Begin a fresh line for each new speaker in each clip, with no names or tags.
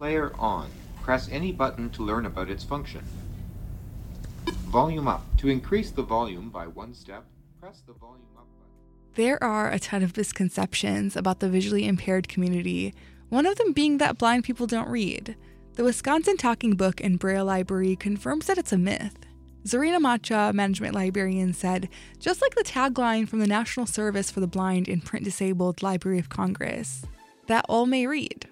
Player on. Press any button to learn about its function. Volume up. To increase the volume by one step, press the volume up button.
There are a ton of misconceptions about the visually impaired community, one of them being that blind people don't read. The Wisconsin Talking Book and Braille Library confirms that it's a myth. Zarina Macha, management librarian, said just like the tagline from the National Service for the Blind and Print Disabled Library of Congress, that all may read.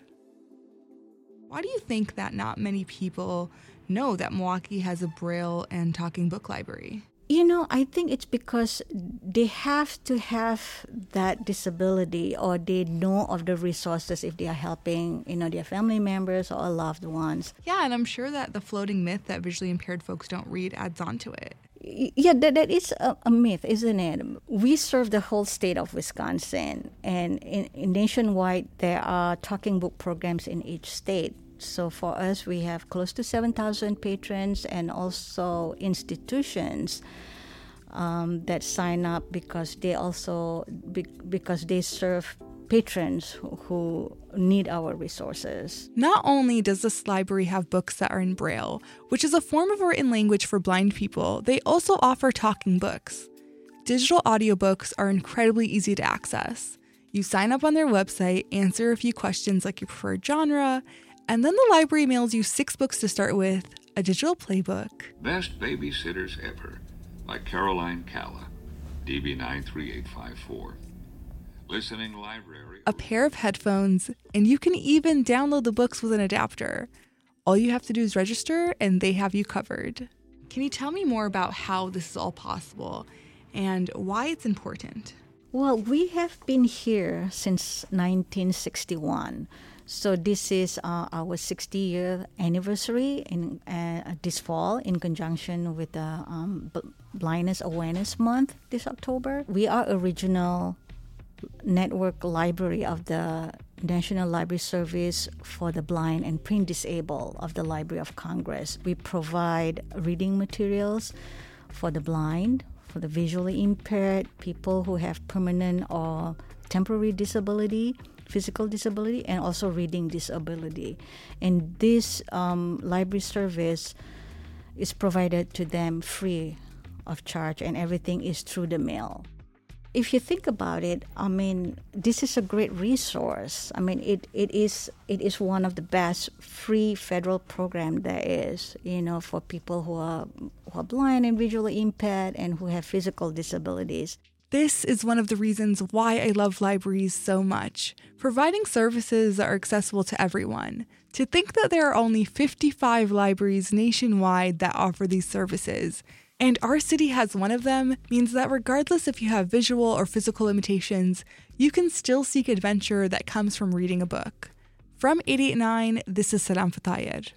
Why do you think that not many people know that Milwaukee has a Braille and talking book library?
You know, I think it's because they have to have that disability or they know of the resources if they are helping, you know, their family members or loved ones.
Yeah, and I'm sure that the floating myth that visually impaired folks don't read adds on to it.
Yeah, that, that is a, a myth, isn't it? We serve the whole state of Wisconsin, and in, in nationwide, there are talking book programs in each state. So for us, we have close to 7,000 patrons and also institutions um, that sign up because they also be, because they serve patrons who, who need our resources.
Not only does this library have books that are in Braille, which is a form of written language for blind people, they also offer talking books. Digital audiobooks are incredibly easy to access. You sign up on their website, answer a few questions like your preferred genre, and then the library mails you six books to start with, a digital playbook.
Best Babysitters Ever by Caroline Cala, DB93854. Listening Library.
a pair of headphones, and you can even download the books with an adapter. All you have to do is register, and they have you covered. Can you tell me more about how this is all possible and why it's important?
Well, we have been here since 1961. So this is uh, our 60 year anniversary in uh, this fall in conjunction with the um, B- Blindness Awareness Month this October. We are a regional network library of the National Library Service for the Blind and Print Disabled of the Library of Congress. We provide reading materials for the blind, for the visually impaired, people who have permanent or temporary disability, physical disability, and also reading disability. And this um, library service is provided to them free of charge, and everything is through the mail if you think about it, I mean, this is a great resource. I mean, it, it is it is one of the best free federal program there is. You know, for people who are who are blind and visually impaired and who have physical disabilities.
This is one of the reasons why I love libraries so much, providing services that are accessible to everyone. To think that there are only 55 libraries nationwide that offer these services and our city has one of them means that regardless if you have visual or physical limitations, you can still seek adventure that comes from reading a book. From 889, this is Salam Fatayed.